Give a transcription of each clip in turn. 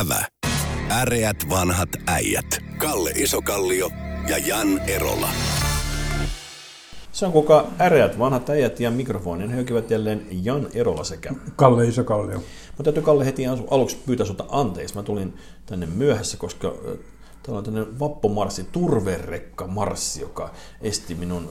Ävä. Äreät vanhat äijät. Kalle Isokallio ja Jan Erola. Se on kuka äreät vanhat äijät ja mikrofonin höykivät jälleen Jan Erola sekä. Kalle Isokallio. Mä täytyy Kalle heti aluksi pyytää sulta anteeksi. Mä tulin tänne myöhässä, koska Täällä on tämmöinen vappumarssi, turverekka marssi, joka esti minun,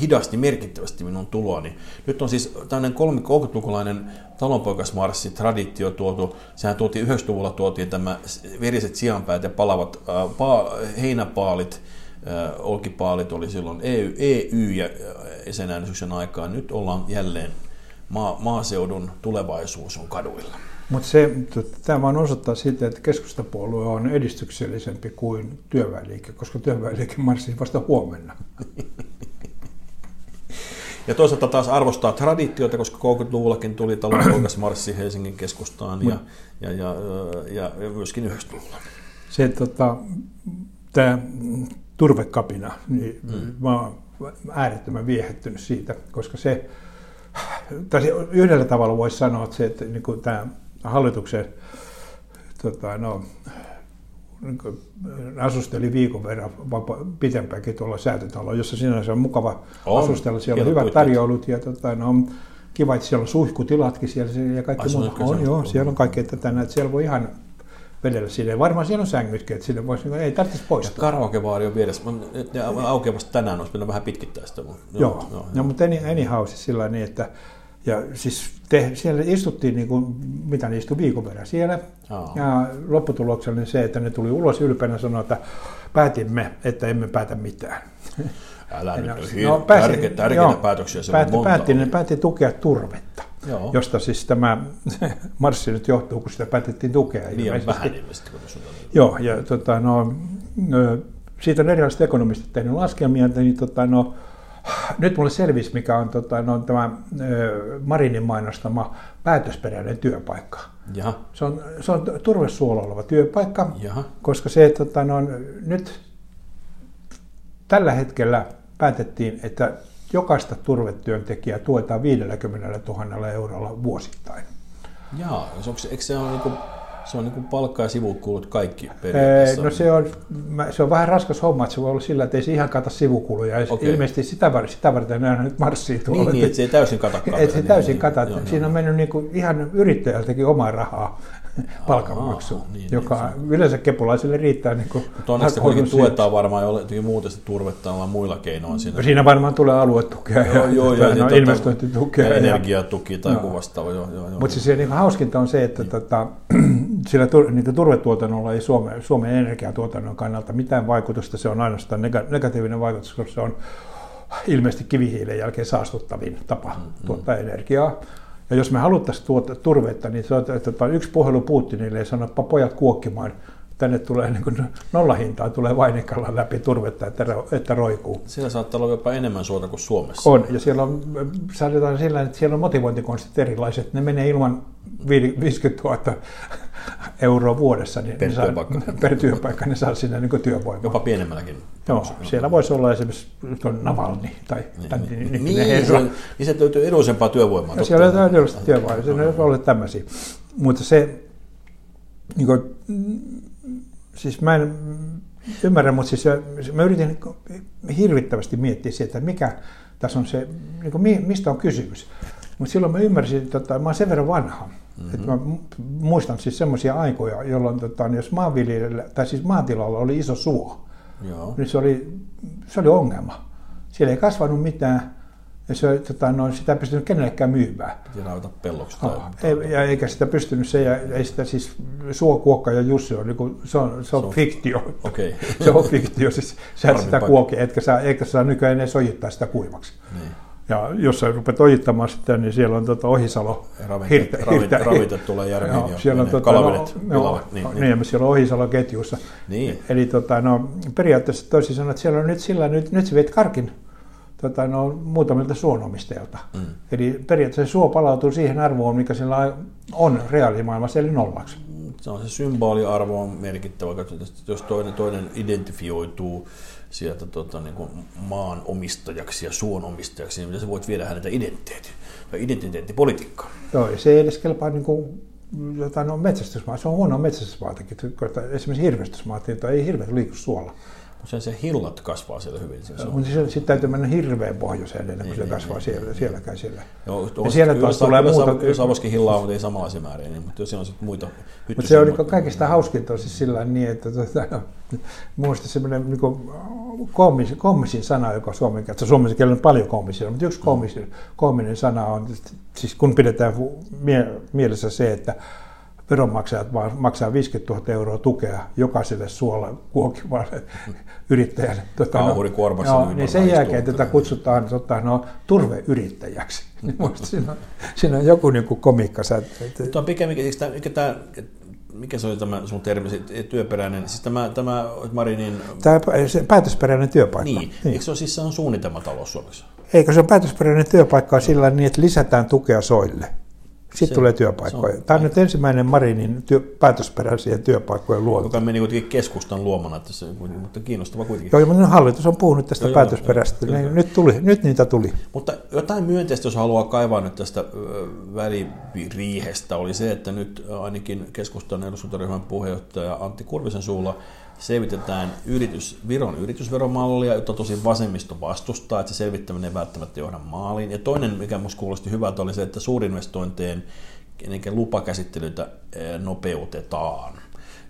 hidasti merkittävästi minun tuloani. Nyt on siis tämmöinen 30-lukulainen talonpoikasmarssi, traditio tuotu. Sehän tuotiin 90-luvulla tuotiin tämä veriset sianpäät ja palavat äh, pa, heinäpaalit, äh, olkipaalit oli silloin EU, EU ja sen äänestyksen aikaan. Nyt ollaan jälleen maa, maaseudun tulevaisuus on kaduilla. Mutta se, tämä vaan osoittaa sitä, että keskustapuolue on edistyksellisempi kuin työväenliike, koska työväenliike marssii vasta huomenna. Ja toisaalta taas arvostaa traditioita, koska 30-luvullakin tuli talonpoikasmarssi Helsingin keskustaan ja, ja, ja, ja, ja myöskin 90-luvulla. Se, tota, tämä turvekapina, niin mm. mä oon äärettömän viehättynyt siitä, koska se, tai yhdellä tavalla voisi sanoa, että se, että niin kuin tämä hallituksen tota, no, niin asusteli viikon verran vapa, pitempäänkin tuolla säätötalolla, jossa sinänsä on mukava on. asustella. Siellä on hyvät tarjoulut ja tota, no, kiva, että siellä on suihkutilatkin siellä ja kaikki muuta. On, joo, siellä on kaikkea tätä, että siellä voi ihan vedellä sinne. Varmaan siellä on sängytkin, että sinne voisi, ei tarvitsisi poistua. Karaokevaari on vieressä. Ja aukeaa vasta tänään, olisi pitänyt vähän pitkittää sitä. Mutta, joo, joo, joo, joo. No, mutta anyhow siis sillä niin, että ja siis te, siellä istuttiin, niin kuin, mitä ne istui viikon verran siellä. Oh. Ja lopputuloksena oli se, että ne tuli ulos ylpeänä sanoa, että päätimme, että emme päätä mitään. Älä nyt, no, pääsi, tärkeitä, tärkeitä joo, päätöksiä. Se päätti, päätti, ne päätti tukea turvetta, joo. josta siis tämä marssi nyt johtuu, kun sitä päätettiin tukea. Liian vähän ilmeisesti. Joo, ja tota, no, siitä on erilaiset ekonomistit tehnyt laskelmia, niin tota, no, nyt mulle selvisi, mikä on tota, no, tämä Marinin mainostama päätösperäinen työpaikka. Jaha. Se on, se on turvesuolla oleva työpaikka, Jaha. koska se, tota, no, nyt tällä hetkellä päätettiin, että jokaista turvetyöntekijää tuetaan 50 000 eurolla vuosittain. Jaa, onko, eikö se ole niin kuin se on niin kuin palkka ja sivukulut kaikki periaatteessa. No se on, se on vähän raskas homma, että se voi olla sillä, että ei se ihan kata sivukuluja. Okay. Ilmeisesti sitä, var, sitä varten nämä nyt marssii tuolla. Niin, niin, että se ei täysin kata. Että se täysin niin, kata. Niin, Siinä on mennyt niin kuin ihan yrittäjältäkin omaa rahaa palkanmaksu, niin, niin, joka niin, yleensä kepulaisille riittää. Niin kuin Mutta onneksi kuitenkin tuetaan varmaan jotenkin muuta sitä turvetta vaan muilla keinoin. Siinä, siinä varmaan tulee aluetukea joo, ja, joo, ja, ja, investointitukea. Ja, energiatuki tai joku vastaava. Mutta siis niin hauskinta on se, että niin. tota, sillä tur, niin turvetuotannolla ei Suomen, Suomen energiatuotannon kannalta mitään vaikutusta. Se on ainoastaan negatiivinen vaikutus, koska se on ilmeisesti kivihiilen jälkeen saastuttavin tapa mm, tuottaa energiaa. Ja jos me haluttaisiin tuota turvetta, niin se on, että yksi puhelu Putinille ja sanoppa pojat kuokkimaan, tänne tulee niin kuin nollahintaa, tulee vainikalla läpi turvetta, että, että roikuu. Siellä saattaa olla jopa enemmän suota kuin Suomessa. On, ja siellä on, saatetaan sillä, että siellä on motivointikonstit erilaiset. Ne menee ilman 50 000 euroa vuodessa, niin per, ne saa, työpaikka. per työpaikka ne saa sinne niin työvoimaa. Jopa pienemmälläkin. Joo, siellä voisi olla esimerkiksi Navalni tai niin, tämän niin, niin, niin, se, niin se löytyy edullisempaa työvoimaa. Ja siellä löytyy edullista työvoimaa, se on ollut tämmöisiä. Mutta se, niin kuin, siis mä en ymmärrä, mutta siis mä yritin hirvittävästi miettiä sitä, että mikä tässä on se, niin kuin, mistä on kysymys. Mutta silloin mä ymmärsin, että tota, mä oon sen verran vanha, mm-hmm. että mä muistan siis semmoisia aikoja, jolloin tota, jos maanviljelijällä, tai siis maatilalla oli iso suo, Joo. niin se oli, se oli ongelma. Siellä ei kasvanut mitään, ja se, tota, no, sitä ei pystynyt kenellekään myymään. Piti nauta pelloksi. Tai, oh, ei, ja eikä sitä pystynyt se, ja ei sitä siis Suokuokka ja Jussi on, niin kuin, se on, se on, se on fiktio. Okay. se on fiktio, siis sä et sitä kuoki, etkä saa, eikä saa nykyään edes ojittaa sitä kuivaksi. Niin. Ja jos sä rupeat ojittamaan sitä, niin siellä on tuota Ohisalo. Ravinte, hirte, ravinte tulee järveen joo, siellä on tuota, kalavedet, no, no, niin, niin, niin. siellä on Ohisalo ketjussa. Niin. Eli tota, no, periaatteessa toisin sanoen, että siellä on nyt sillä, nyt, nyt sä viet karkin tota, no, muutamilta suonomistajilta. Mm. Eli periaatteessa suo palautuu siihen arvoon, mikä sillä on reaalimaailmassa, eli nollaksi. Se on se symboliarvo on merkittävä, jos toinen, toinen identifioituu sieltä tota, niin kuin maan omistajaksi ja suon omistajaksi, niin sä voit viedä häneltä identiteetti, identiteettipolitiikkaa. Joo, se ei edes kelpaa niin kuin jotain no, metsästysmaa, se on huono metsästysmaatakin. Esimerkiksi hirvestysmaat, jota ei hirveät liiku suolla. Mutta se hillat kasvaa siellä hyvin. Se Mutta sitten täytyy mennä hirveän pohjoiseen ennen kuin niin, se niin, kasvaa niin, siellä, niin. sielläkään siellä. Joo, ja siellä taas tulee muuta. Jos avoskin hillaa, mutta ei samanlaisia määriä, niin, mutta siellä on sitten muita Mutta se oli kaikista hauskinta siis sillä niin, että tuota, muista semmoinen niin koomis, koomisin sana, joka suomen kielessä, suomen kielellä on paljon koomisia, mutta yksi koomisin, koominen sana on, siis kun pidetään mie- mielessä se, että veronmaksajat maksaa 50 000 euroa tukea jokaiselle suolla kuokivalle yrittäjälle. Tota, Kauhurikuormassa. No, niin sen jälkeen tätä kutsutaan tota, no, turveyrittäjäksi. Niin siinä, on, siinä on joku niin kuin komikka. Mutta on pikemminkin, mikä, tämä, mikä se oli tämä sun termi, työperäinen, siis tämä, tämä Marinin... Tämä se päätösperäinen työpaikka. Niin, niin. eikö se ole siis se on suunnitelmatalous Suomessa? Eikö se on päätösperäinen työpaikka sillä niin, että lisätään tukea soille? Sitten tulee työpaikkoja. Tämä on nyt ensimmäinen Marinin työ, päätösperäisiä työpaikkojen luonto. Joka meni kuitenkin keskustan luomana, että se, mutta kiinnostava kuitenkin. Joo, mutta hallitus on puhunut tästä joo, päätösperäistä. Joo, joo. Nyt, tuli, nyt niitä tuli. Mutta jotain myönteistä, jos haluaa kaivaa nyt tästä väliriihestä, oli se, että nyt ainakin keskustan eduskuntaryhmän puheenjohtaja Antti Kurvisen suulla selvitetään yritys, Viron yritysveromallia, jota tosi vasemmisto vastustaa, että se selvittäminen ei välttämättä johda maaliin. Ja toinen, mikä minusta kuulosti hyvältä, oli se, että suurinvestointien lupakäsittelyitä eh, nopeutetaan.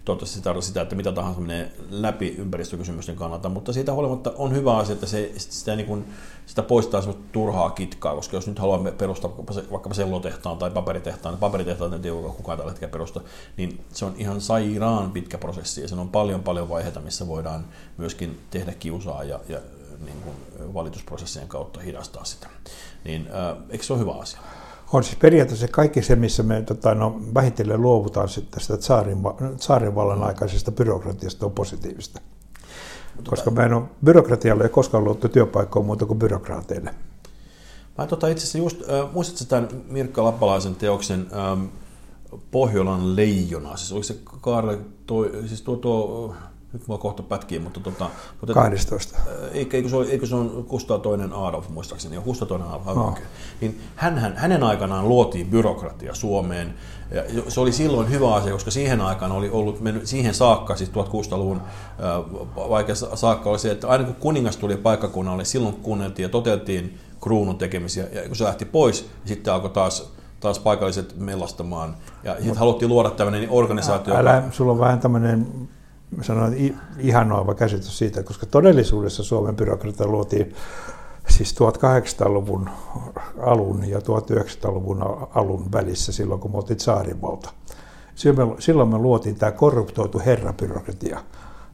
Toivottavasti se tarkoittaa sitä, että mitä tahansa menee läpi ympäristökysymysten kannalta, mutta siitä huolimatta on hyvä asia, että se, sitä, niin kuin, sitä poistaa turhaa kitkaa, koska jos nyt haluamme perustaa vaikkapa sellotehtaan tai paperitehtaan, niin paperitehtaan ei tiedä kukaan tällä hetkellä perusta, niin se on ihan sairaan pitkä prosessi ja se on paljon paljon vaiheita, missä voidaan myöskin tehdä kiusaa ja, ja niin kuin valitusprosessien kautta hidastaa sitä. Niin äh, eikö se ole hyvä asia? On siis periaatteessa kaikki se, missä me tota, no, vähitellen luovutaan tästä tsaarin, tsaarinvallan aikaisesta byrokratiasta on positiivista. Koska tota... meidän on, byrokratialle ei koskaan luottu työpaikkoa muuta kuin byrokraateille. Mä tota, itse asiassa just, äh, muistatko tämän Mirkka Lappalaisen teoksen ähm, Pohjolan leijona? Siis oliko se Kaarle, toi, siis tuo, tuo nyt mua kohta pätkii, mutta... Tota, mutta 12. Eikö, eikö, se on, eikö se on Kustaa toinen Adolf, muistaakseni, ja Kustaa toinen Adolf, no. okay. niin hän, hänen aikanaan luotiin byrokratia Suomeen, ja se oli silloin hyvä asia, koska siihen aikaan oli ollut mennyt, siihen saakka, siis 1600-luvun vaikea saakka oli se, että aina kun kuningas tuli paikkakunnalle, silloin kuunneltiin ja toteutettiin kruunun tekemisiä, ja kun se lähti pois, niin sitten alkoi taas taas paikalliset mellastamaan. Ja sitten haluttiin luoda tämmöinen organisaatio. Älä, joka... sulla on vähän tämmöinen sanoin, ihanoiva käsitys siitä, koska todellisuudessa Suomen byrokratia luotiin siis 1800-luvun alun ja 1900-luvun alun välissä silloin, kun me oltiin saarivalta. Silloin me luotiin tämä korruptoitu herrabyrokratia,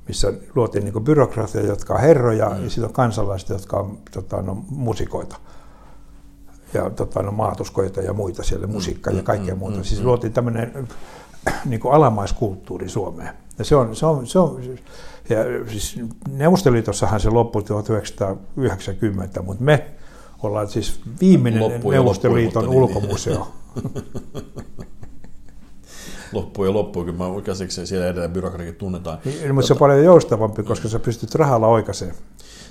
missä luotiin niin byrokratia, jotka on herroja, mm. ja sitten on kansalaiset, jotka on tota, no, musikoita ja tota, no, maatuskoita ja muita siellä, musiikkaa mm, ja kaikkea mm, muuta. Mm, siis luotiin tämmöinen niin kuin alamaiskulttuuri Suomeen. Ja se on, se on, se on ja siis Neuvostoliitossahan se loppui 1990, mutta me ollaan siis viimeinen loppu Neuvostoliiton loppu, ulkomuseo. loppu ja loppu, kun mä käsiksi siellä edelleen byrokratiakin tunnetaan. Niin, mutta se on paljon joustavampi, koska sä pystyt rahalla oikaiseen.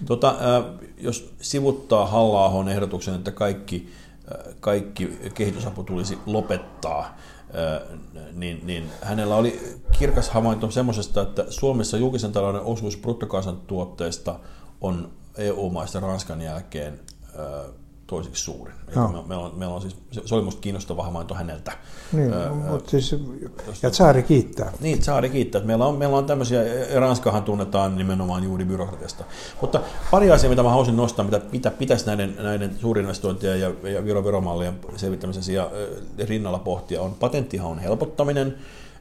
Tota, jos sivuttaa halla ehdotuksen, että kaikki, kaikki kehitysapu tulisi lopettaa, niin, niin hänellä oli kirkas havainto semmoisesta, että Suomessa julkisen talouden osuus bruttokansantuotteesta on EU-maista Ranskan jälkeen toiseksi suurin. No. Me, meillä, on, meillä on siis, se oli minusta kiinnostava havainto häneltä. Niin, öö, mutta siis, ja Saari kiittää. Niin, Saari kiittää. Meillä on, meillä on tämmöisiä, Ranskahan tunnetaan nimenomaan juuri byrokratiasta. Mutta pari asiaa, mitä mä haluaisin nostaa, mitä, mitä pitäisi näiden, näiden suurinvestointien ja, ja veroveromallien selvittämisen ja rinnalla pohtia, on patenttihaun helpottaminen.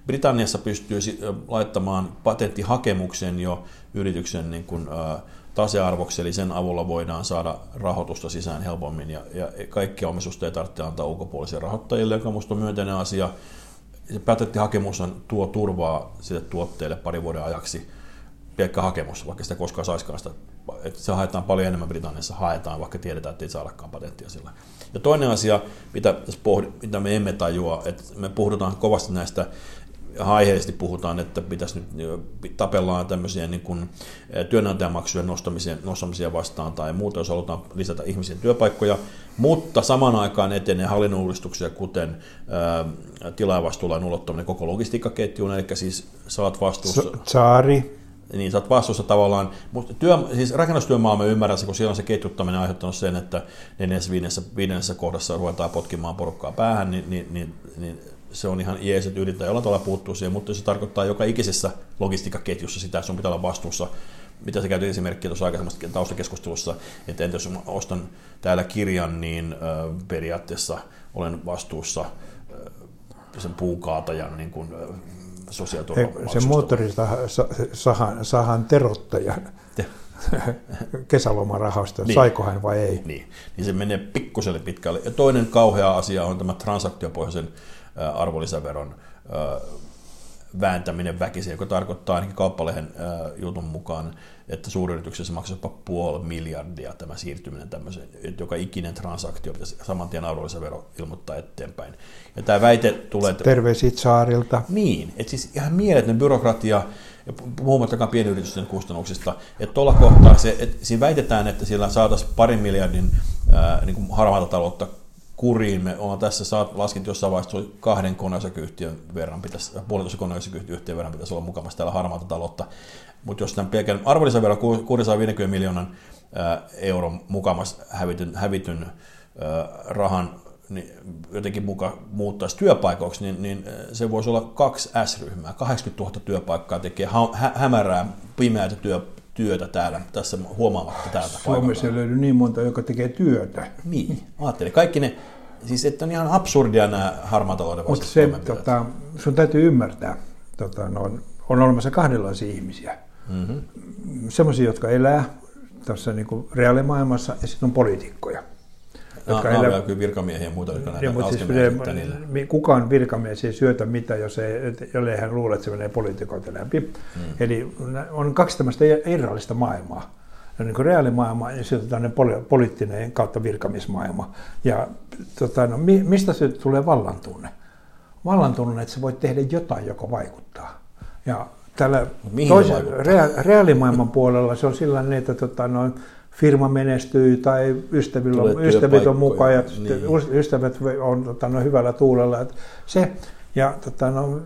Britanniassa pystyy laittamaan patenttihakemuksen jo yrityksen niin kuin, äh, tasearvoksi, eli sen avulla voidaan saada rahoitusta sisään helpommin, ja, ja kaikkia omistusta ei tarvitse antaa ulkopuolisille rahoittajille, joka minusta on myönteinen asia. Patentti-hakemus on, tuo turvaa sille tuotteelle parin vuoden ajaksi, pelkkä hakemus, vaikka sitä koskaan saisikaan sitä. Että se haetaan paljon enemmän Britanniassa, haetaan, vaikka tiedetään, että ei saadakaan patenttia sillä. Ja toinen asia, mitä, pohdi, mitä me emme tajua, että me puhutaan kovasti näistä aiheellisesti puhutaan, että pitäisi nyt tapellaan tämmöisiä niin kuin työnantajamaksujen nostamisia, nostamisia vastaan tai muuta, jos halutaan lisätä ihmisen työpaikkoja, mutta samaan aikaan etenee hallinnon uudistuksia, kuten tilaajavastuulain ulottaminen koko logistiikkaketjuun, eli siis saat vastuussa... Saari. Niin sä oot vastuussa tavallaan, mutta työ, siis rakennustyömaa mä ymmärrän se, kun siellä on se ketjuttaminen aiheuttanut sen, että neljännessä, viidennessä, viidennessä kohdassa ruvetaan potkimaan porukkaa päähän, niin, niin, niin, niin se on ihan jees, että yritetään jollain tavalla puuttua siihen, mutta se tarkoittaa joka ikisessä logistiikkaketjussa sitä, että sun pitää olla vastuussa mitä sä käytit esimerkkiä tuossa aikaisemmassa taustakeskustelussa, että entä jos ostan täällä kirjan, niin periaatteessa olen vastuussa sen puukaatajan niin kuin, sosiaaliturvamaksusta. Se moottorisahan sahan terottaja kesälomarahasta, niin. saiko hän vai ei. Niin. niin se menee pikkuselle pitkälle. Ja toinen kauhea asia on tämä transaktiopohjaisen arvonlisäveron vääntäminen väkisin, joka tarkoittaa ainakin kauppalehen jutun mukaan, että suuryrityksessä maksaa jopa puoli miljardia tämä siirtyminen tämmöiseen, että joka ikinen transaktio pitäisi saman tien arvonlisävero ilmoittaa eteenpäin. Ja tämä väite tulee... Terveisit saarilta. Niin, että siis ihan mieletön byrokratia, ja puhumattakaan pienyritysten kustannuksista, että tuolla kohtaa se, että siinä väitetään, että sillä saataisiin parin miljardin ää, niin kuin harmaata taloutta kuriin. Me ollaan tässä laskenut jossain vaiheessa, että kahden koneosakeyhtiön verran pitäisi, puolitoista koneosakeyhtiön verran pitäisi olla mukana täällä harmaata taloutta. Mutta jos tämän pelkän arvonlisäveron 650 miljoonan euron mukamas hävityn, hävityn rahan niin jotenkin muka muuttaisi työpaikoiksi, niin, niin se voisi olla kaksi S-ryhmää. 80 000 työpaikkaa tekee hä- hämärää, pimeää työ, työtä täällä, tässä huomaamatta täältä Suomessa ei löydy niin monta, joka tekee työtä. Niin, ajattelin. Kaikki ne, siis että on ihan absurdia nämä harmaatalouden Mutta se, tota, sun täytyy ymmärtää, tota, no, on, on olemassa kahdenlaisia ihmisiä. Mm-hmm. Sellaisia, jotka elää tässä niin kuin reaalimaailmassa, ja sitten on poliitikkoja. Jotka no, elää... kyllä virkamiehiä ja muuta, jotka näitä niin, siis ne, Kukaan virkamies ei syötä mitään, jos ei, jollei hän luule, että se menee poliitikoilta läpi. Mm. Eli on kaksi tämmöistä irrallista maailmaa. On niin reaalimaailma ja sitten tämmöinen poli- poliittinen kautta virkamiesmaailma. Ja tota, no, mistä se tulee vallantunne? Vallantunne, että sä voit tehdä jotain, joka vaikuttaa. Ja tällä toisen, rea- reaalimaailman puolella se on sillä että tota, no, firma menestyy tai ystävillä on, ystävät on mukaan ja niin. ystävät on tota, no, hyvällä tuulella. Että se, ja tota, no,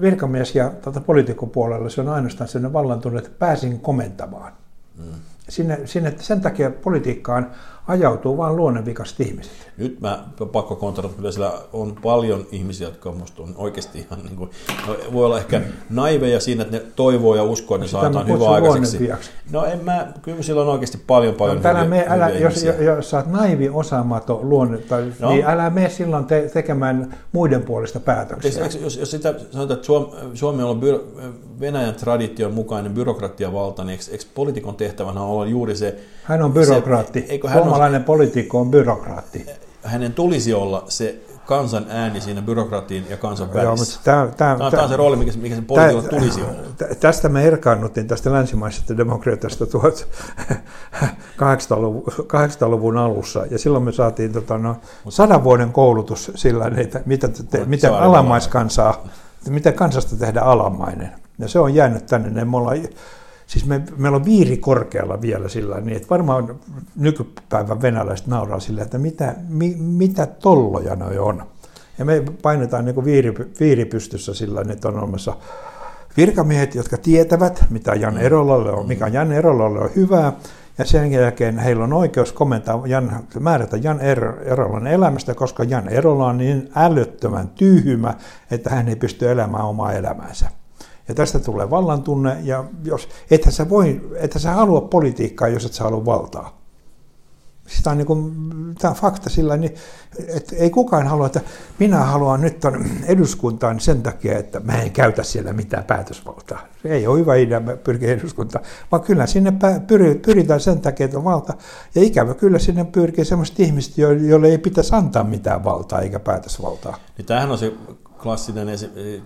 virkamies ja tota, poliitikon puolella se on ainoastaan sellainen vallantunut, että pääsin komentamaan. Mm. Sinne, sinne, sen takia politiikkaan ajautuu vain luonnonvikaiset ihmiset. Nyt mä pakko kontrata, että siellä on paljon ihmisiä, jotka musta on oikeasti ihan niin kuin, no, voi olla ehkä naiveja siinä, että ne toivoo ja uskoo, että ne saa jotain hyvää aikaiseksi. No en mä, kyllä sillä on oikeasti paljon paljon no, hyviä, me, älä, hyviä jos, jos, jos sä oot naivi, osaamaton luonne, tai, no. niin älä mene silloin te, tekemään muiden puolesta päätöksiä. Jos, jos, jos sitä sanotaan, että Suomi, Suomi on byro, Venäjän tradition mukainen byrokratiavalta, niin eikö, eikö poliitikon tehtävänä olla juuri se... Hän on byrokraatti. Se, eikö hän Suomalainen poliitikko on byrokraatti. Hänen tulisi olla se kansan ääni siinä byrokratiin ja kansan välissä. Joo, mutta tämä, tämä, tämä, tämä on se rooli, mikä, mikä sen poliitikolla tulisi olla. Tästä me erkaannuttiin tästä länsimaisesta demokratiasta 1800-luvun alussa, ja silloin me saatiin tota, no, sadan vuoden koulutus sillä, että mitä, te, miten alamaiskansaa, miten kansasta tehdä alamainen. Ja se on jäänyt tänne. Me ollaan Siis me, meillä on viiri korkealla vielä sillä niin, että varmaan nykypäivän venäläiset nauraa sillä, että mitä, mi, mitä tolloja noi on. Ja me painetaan niin viiri, viiri pystyssä sillä että on olemassa virkamiehet, jotka tietävät, mitä Jan Erolalle on, mikä Jan Erolalle on hyvää, ja sen jälkeen heillä on oikeus komentaa, Jan, määrätä Jan er, Erolan elämästä, koska Jan Erola on niin älyttömän tyhmä, että hän ei pysty elämään omaa elämäänsä. Ja tästä tulee vallan tunne, ja jos, että sä, voi, että sä halua politiikkaa, jos et sä halua valtaa. Sitä on, niin kuin, tämä on fakta sillä, niin, että ei kukaan halua, että minä haluan nyt ton eduskuntaan sen takia, että mä en käytä siellä mitään päätösvaltaa. Se ei ole hyvä idea pyrkiä eduskuntaan, vaan kyllä sinne pyritään sen takia, että on valta. Ja ikävä kyllä sinne pyrkii sellaiset ihmiset, joille ei pitäisi antaa mitään valtaa eikä päätösvaltaa. Niin tämähän on se klassinen esi-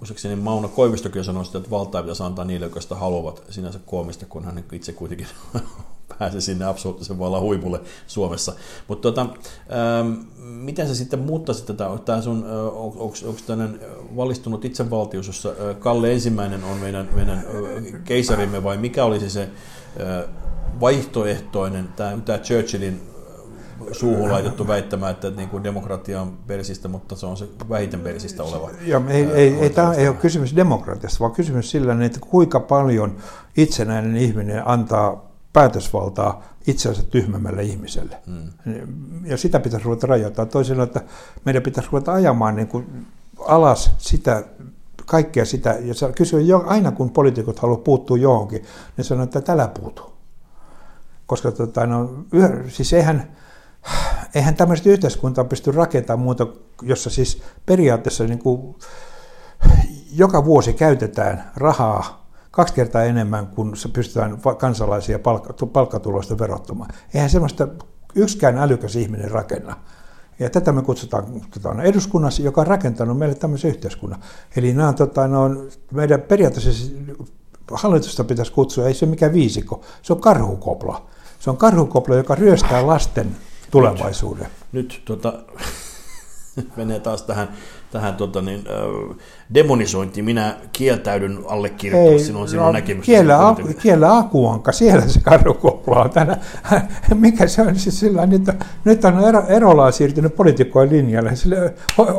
muistaakseni Mauno Koivistokin sanoi sitä, että valtaa pitäisi antaa niille, jotka sitä haluavat sinänsä koomista, kun hän itse kuitenkin pääse sinne absoluuttisen vallan huipulle Suomessa. Mutta tota, ähm, miten sä sitten muuttaisit tätä, tämä sun, onko tämmöinen valistunut itsevaltius, jossa Kalle ensimmäinen on meidän, meidän keisarimme vai mikä olisi se vaihtoehtoinen, tämä, tämä Churchillin suuhun laitettu väittämään, että niin kuin demokratia on persistä, mutta se on se vähiten persistä oleva. Ja ei, ei, ei, tämä ei ole kysymys demokratiasta, vaan kysymys sillä, että kuinka paljon itsenäinen ihminen antaa päätösvaltaa itseänsä tyhmämälle ihmiselle. Hmm. Ja sitä pitäisi ruveta rajoittaa. Toisella, että meidän pitäisi ruveta ajamaan niin kuin alas sitä kaikkea sitä, ja kysyä jo, aina kun poliitikot haluavat puuttua johonkin, ne sanoo, että tällä puutu. Koska tota, no, siis eihän, eihän tämmöistä yhteiskuntaa pysty rakentamaan muuta, jossa siis periaatteessa niin kuin, joka vuosi käytetään rahaa kaksi kertaa enemmän kuin pystytään kansalaisia palkkatuloista verottamaan. Eihän semmoista yksikään älykäs ihminen rakenna. Ja tätä me kutsutaan, kutsutaan eduskunnassa, joka on rakentanut meille tämmöisen yhteiskunnan. Eli nämä on, tota, on meidän periaatteessa siis hallitusta pitäisi kutsua, ei se mikään viisikko, se on karhukopla. Se on karhukopla, joka ryöstää lasten tulevaisuuden. Nyt, nyt tota, menee taas tähän, tähän tota niin, äh, demonisointiin. Minä kieltäydyn allekirjoittamaan sinun, sinun no, näkemystä. Kiellä, aku, kiellä akuanka, siellä se karhukopla on. Tänä, mikä se on siis sillä nyt, nyt on ero, Erola siirtynyt poliitikkojen linjalle. Sille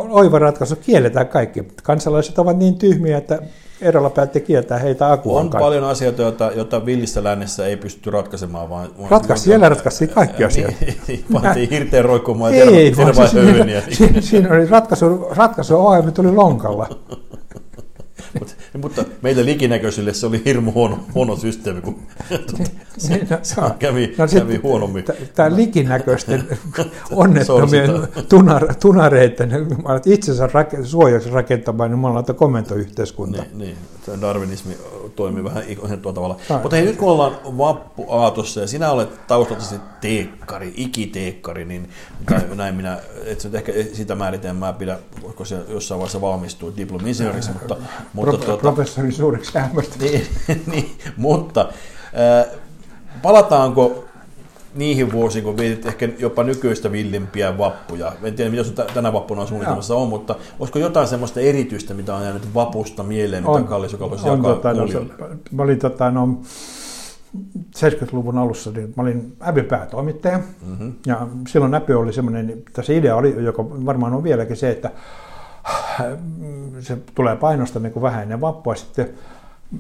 oiva ratkaisu, kielletään kaikki. Kansalaiset ovat niin tyhmiä, että Erola päätti kieltää heitä akuan On paljon asioita, joita, joita villissä lännessä ei pysty ratkaisemaan. Vaan, Ratkaisi, siellä ratkaisi kaikki asiat. Niin, pantiin hirteen roikkumaan ei, terva, vaan siis siinä, siinä, siinä, oli ratkaisu, ratkaisu ohjelma tuli lonkalla. Mutta, mutta meille likinäköisille se oli hirmu huono, huono systeemi, kun se, no, kävi, no, kävi huonommin. Tämä likinäköisten onnettomien tunar, tunareiden itsensä rake, suojaksi rakentamaan, niin me ollaan komentoyhteiskunta. Niin, niin. Darwinismi toimii vähän tuolla tavalla. Ah. Mutta hei, nyt kun ollaan vappuaatossa ja sinä olet taustaltasi teekkari, ikiteekkari, niin näin minä, et nyt ehkä sitä määritään, mä pidä, koska se jossain vaiheessa valmistuu diplomi-insinööriksi, mutta... mutta Pro, tuota, professori suureksi niin, niin, mutta äh, palataanko niihin vuosiin, kun vietit ehkä jopa nykyistä villimpiä vappuja. En tiedä, mitä sun tänä vappuna suunnitelmassa on, mutta olisiko jotain semmoista erityistä, mitä on jäänyt vapusta mieleen, mitä Kallis, joka voisi jakaa tota, no, Mä olin tota, no, 70-luvun alussa, niin mä olin Äbyn päätoimittaja, mm-hmm. ja silloin Äby oli semmoinen, tässä idea oli, joka varmaan on vieläkin se, että se tulee painosta niin kuin vähän ennen vappua. Sitten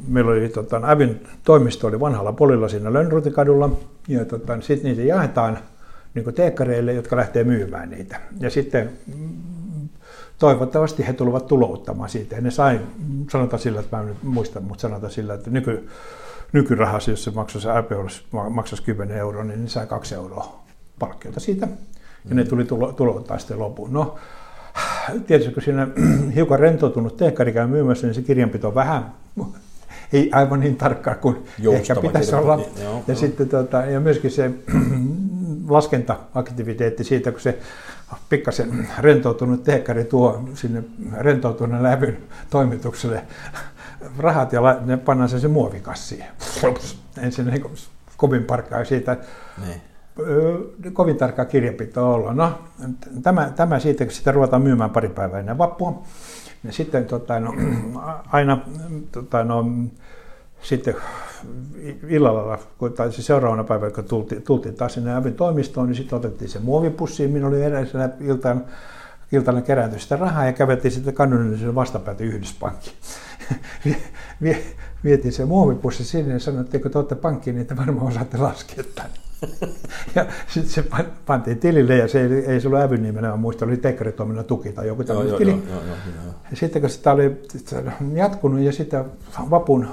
meillä oli tota, Ävin toimisto oli vanhalla polilla siinä Lönnrutikadulla, ja tota, sitten niitä jaetaan niin teekkareille, jotka lähtee myymään niitä. Ja sitten toivottavasti he tulevat tulouttamaan siitä. Ja ne sai, sanotaan sillä, että mä en nyt muista, mutta sanotaan sillä, että nyky, nykyrahassa, jos se maksaisi, maksaisi 10 euroa, niin ne sai 2 euroa palkkiota siitä. Ja ne tuli tulo, tulouttaa sitten lopun. No, tietysti kun siinä hiukan rentoutunut teekkari käy myymässä, niin se kirjanpito on vähän ei aivan niin tarkkaa kuin Joustava ehkä pitäisi olla. Niin, joo, ja, joo. Sitten, tota, ja myöskin se laskenta-aktiviteetti siitä, kun se pikkasen rentoutunut teekkari tuo sinne rentoutuneen lävyn toimitukselle rahat ja ne pannaan sen, se muovikassiin. Ensin niin kovin parkkaa siitä. Niin kovin tarkkaa kirjanpitoa olla. No, tämä, tämä siitä, kun sitä ruvetaan myymään pari päivää ennen vappua. Ja sitten tota, no, aina tota, no, sitten illalla, tai siis seuraavana päivänä, kun tultiin, tultiin taas sinne Avin toimistoon, niin sitten otettiin se muovipussi. Minulla oli edellisenä iltaan, iltana kerätty sitä rahaa ja käveltiin sitten kanonillisen vastapäätä Yhdyspankkiin. Vietiin se muovipussi sinne ja sanoin, että kun te olette pankkiin, niin te varmaan osaatte laskea tänne. ja sitten se pantiin tilille ja se ei, ei se ollut ävyn nimenä, muista, oli Tekkeritoiminnan tuki tai joku tämmöinen tili. Joo, joo, joo, joo. Ja sitten kun sitä oli jatkunut ja sitten vapun,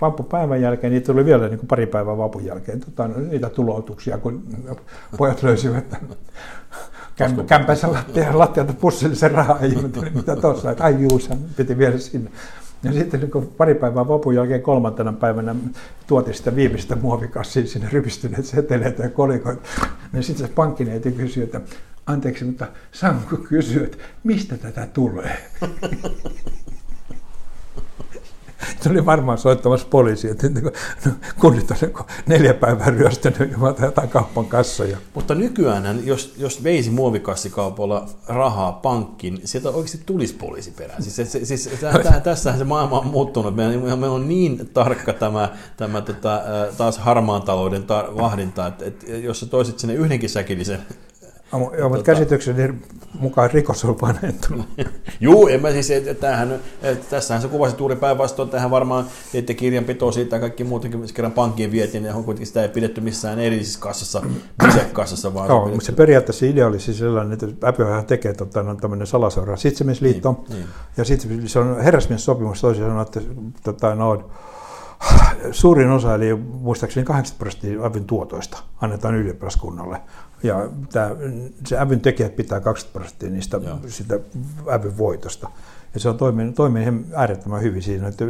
vappupäivän jälkeen, niitä tuli vielä niin kuin pari päivää vapun jälkeen, tota, niitä tuloutuksia, kun pojat löysivät kämpänsä lattialta pussillisen rahaa ja mitä tuossa, että ai juu, piti viedä sinne. Ja sitten niin pari päivää vapun jälkeen kolmantena päivänä tuotiin sitä viimeistä muovikassia sinne rypistyneet seteleet ja kolikoit. Ja sitten se pankkineiti kysyi, että anteeksi, mutta saanko kysyä, että mistä tätä tulee? Se oli varmaan soittamassa poliisia, että niin no, kunnit on niin neljä päivää ryöstänyt jotain kaupan kassoja. Mutta nykyään, jos, jos veisi muovikassikaupalla rahaa pankkiin, niin sieltä oikeasti tulisi poliisi perään. Siis, siis tässähän se maailma on muuttunut. Meillä, meillä on niin tarkka tämä, tämä tota, taas harmaan talouden tar- vahdinta, että, että jos sä toisit sinne yhdenkin säkillisen Joo, mutta tota... käsitykseni mukaan rikos on vanhentunut. Juu, en mä siis, että, tämähän, että tässähän se kuvasi juuri päinvastoin, tähän varmaan teette kirjanpito siitä ja kaikki muutenkin, missä kerran pankkiin vietiin, ja kuitenkin sitä ei pidetty missään erillisessä kassassa, kassassa vaan Joo, mutta se periaatteessa idea oli siis sellainen, että Apple tekee tota, no, tämmöinen salaseura Sitsemisliitto, niin, niin. ja sitten se on herrasmies sopimus toisin sanoen, että tota, no, suurin osa, eli muistaakseni 80 prosenttia avin tuotoista annetaan ylioppilaskunnalle. Ja tämä, se ävyn tekijät pitää 20 prosenttia niistä Joo. sitä ävyn voitosta. Ja se on toiminut, toiminut äärettömän hyvin siinä, että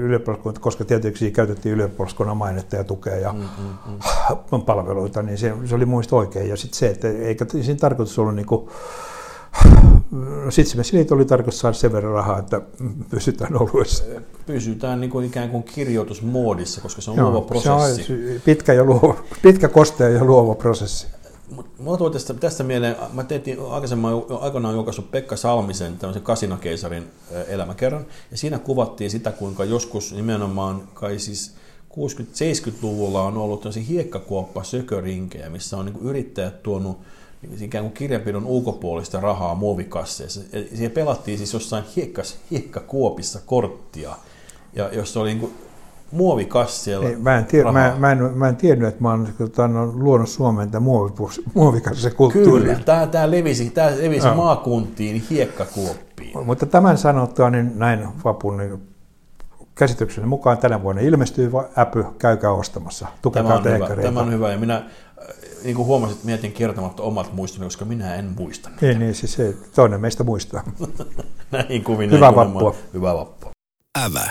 koska tietysti käytettiin ylioppilaskunnan mainetta ja tukea ja mm, mm, mm. palveluita, niin se, se oli muista oikein. Ja sitten se, että eikä siinä tarkoitus ollut niin kuin, No Sitsemesiliitto oli tarkoitus saada sen verran rahaa, että pysytään oluessa. Pysytään niin kuin ikään kuin kirjoitusmoodissa, koska se on Joo, luova prosessi. Se on pitkä, ja luova, pitkä kostea ja luova prosessi. Mulla tuli tästä, tästä mieleen, mä tehtiin aikaisemmin aikanaan julkaissut Pekka Salmisen tämmöisen kasinakeisarin elämäkerran, ja siinä kuvattiin sitä, kuinka joskus nimenomaan kai siis 60-70-luvulla on ollut tämmöisiä hiekkakuoppa sökörinkejä, missä on niin yrittäjät tuonut ikään kuin kirjanpidon ulkopuolista rahaa muovikasseissa. Siihen pelattiin siis jossain hiekkas, hiekkakuopissa korttia, ja jossa oli niin kuin muovikasseilla Ei, mä, en tiedä, mä, mä, en, mä en tiennyt, että mä oon tota, luonut Suomeen tämän muovikassikulttuurin. Kyllä, tämä, tämä levisi, tämä levisi no. maakuntiin hiekkakuoppiin. Mutta tämän sanottua, niin näin vapun niin käsitykseni mukaan tänä vuonna ilmestyy äpy, käykää ostamassa. Tukekaa tämä on, hyvä, tämä on hyvä, ja minä niin kuin huomasin, että mietin kertomatta omat muistoni, koska minä en muista niitä. Niin, niin siis se, toinen meistä muistaa. näin kuvin. Hyvää vappua. Hyvää vappua. Ävä.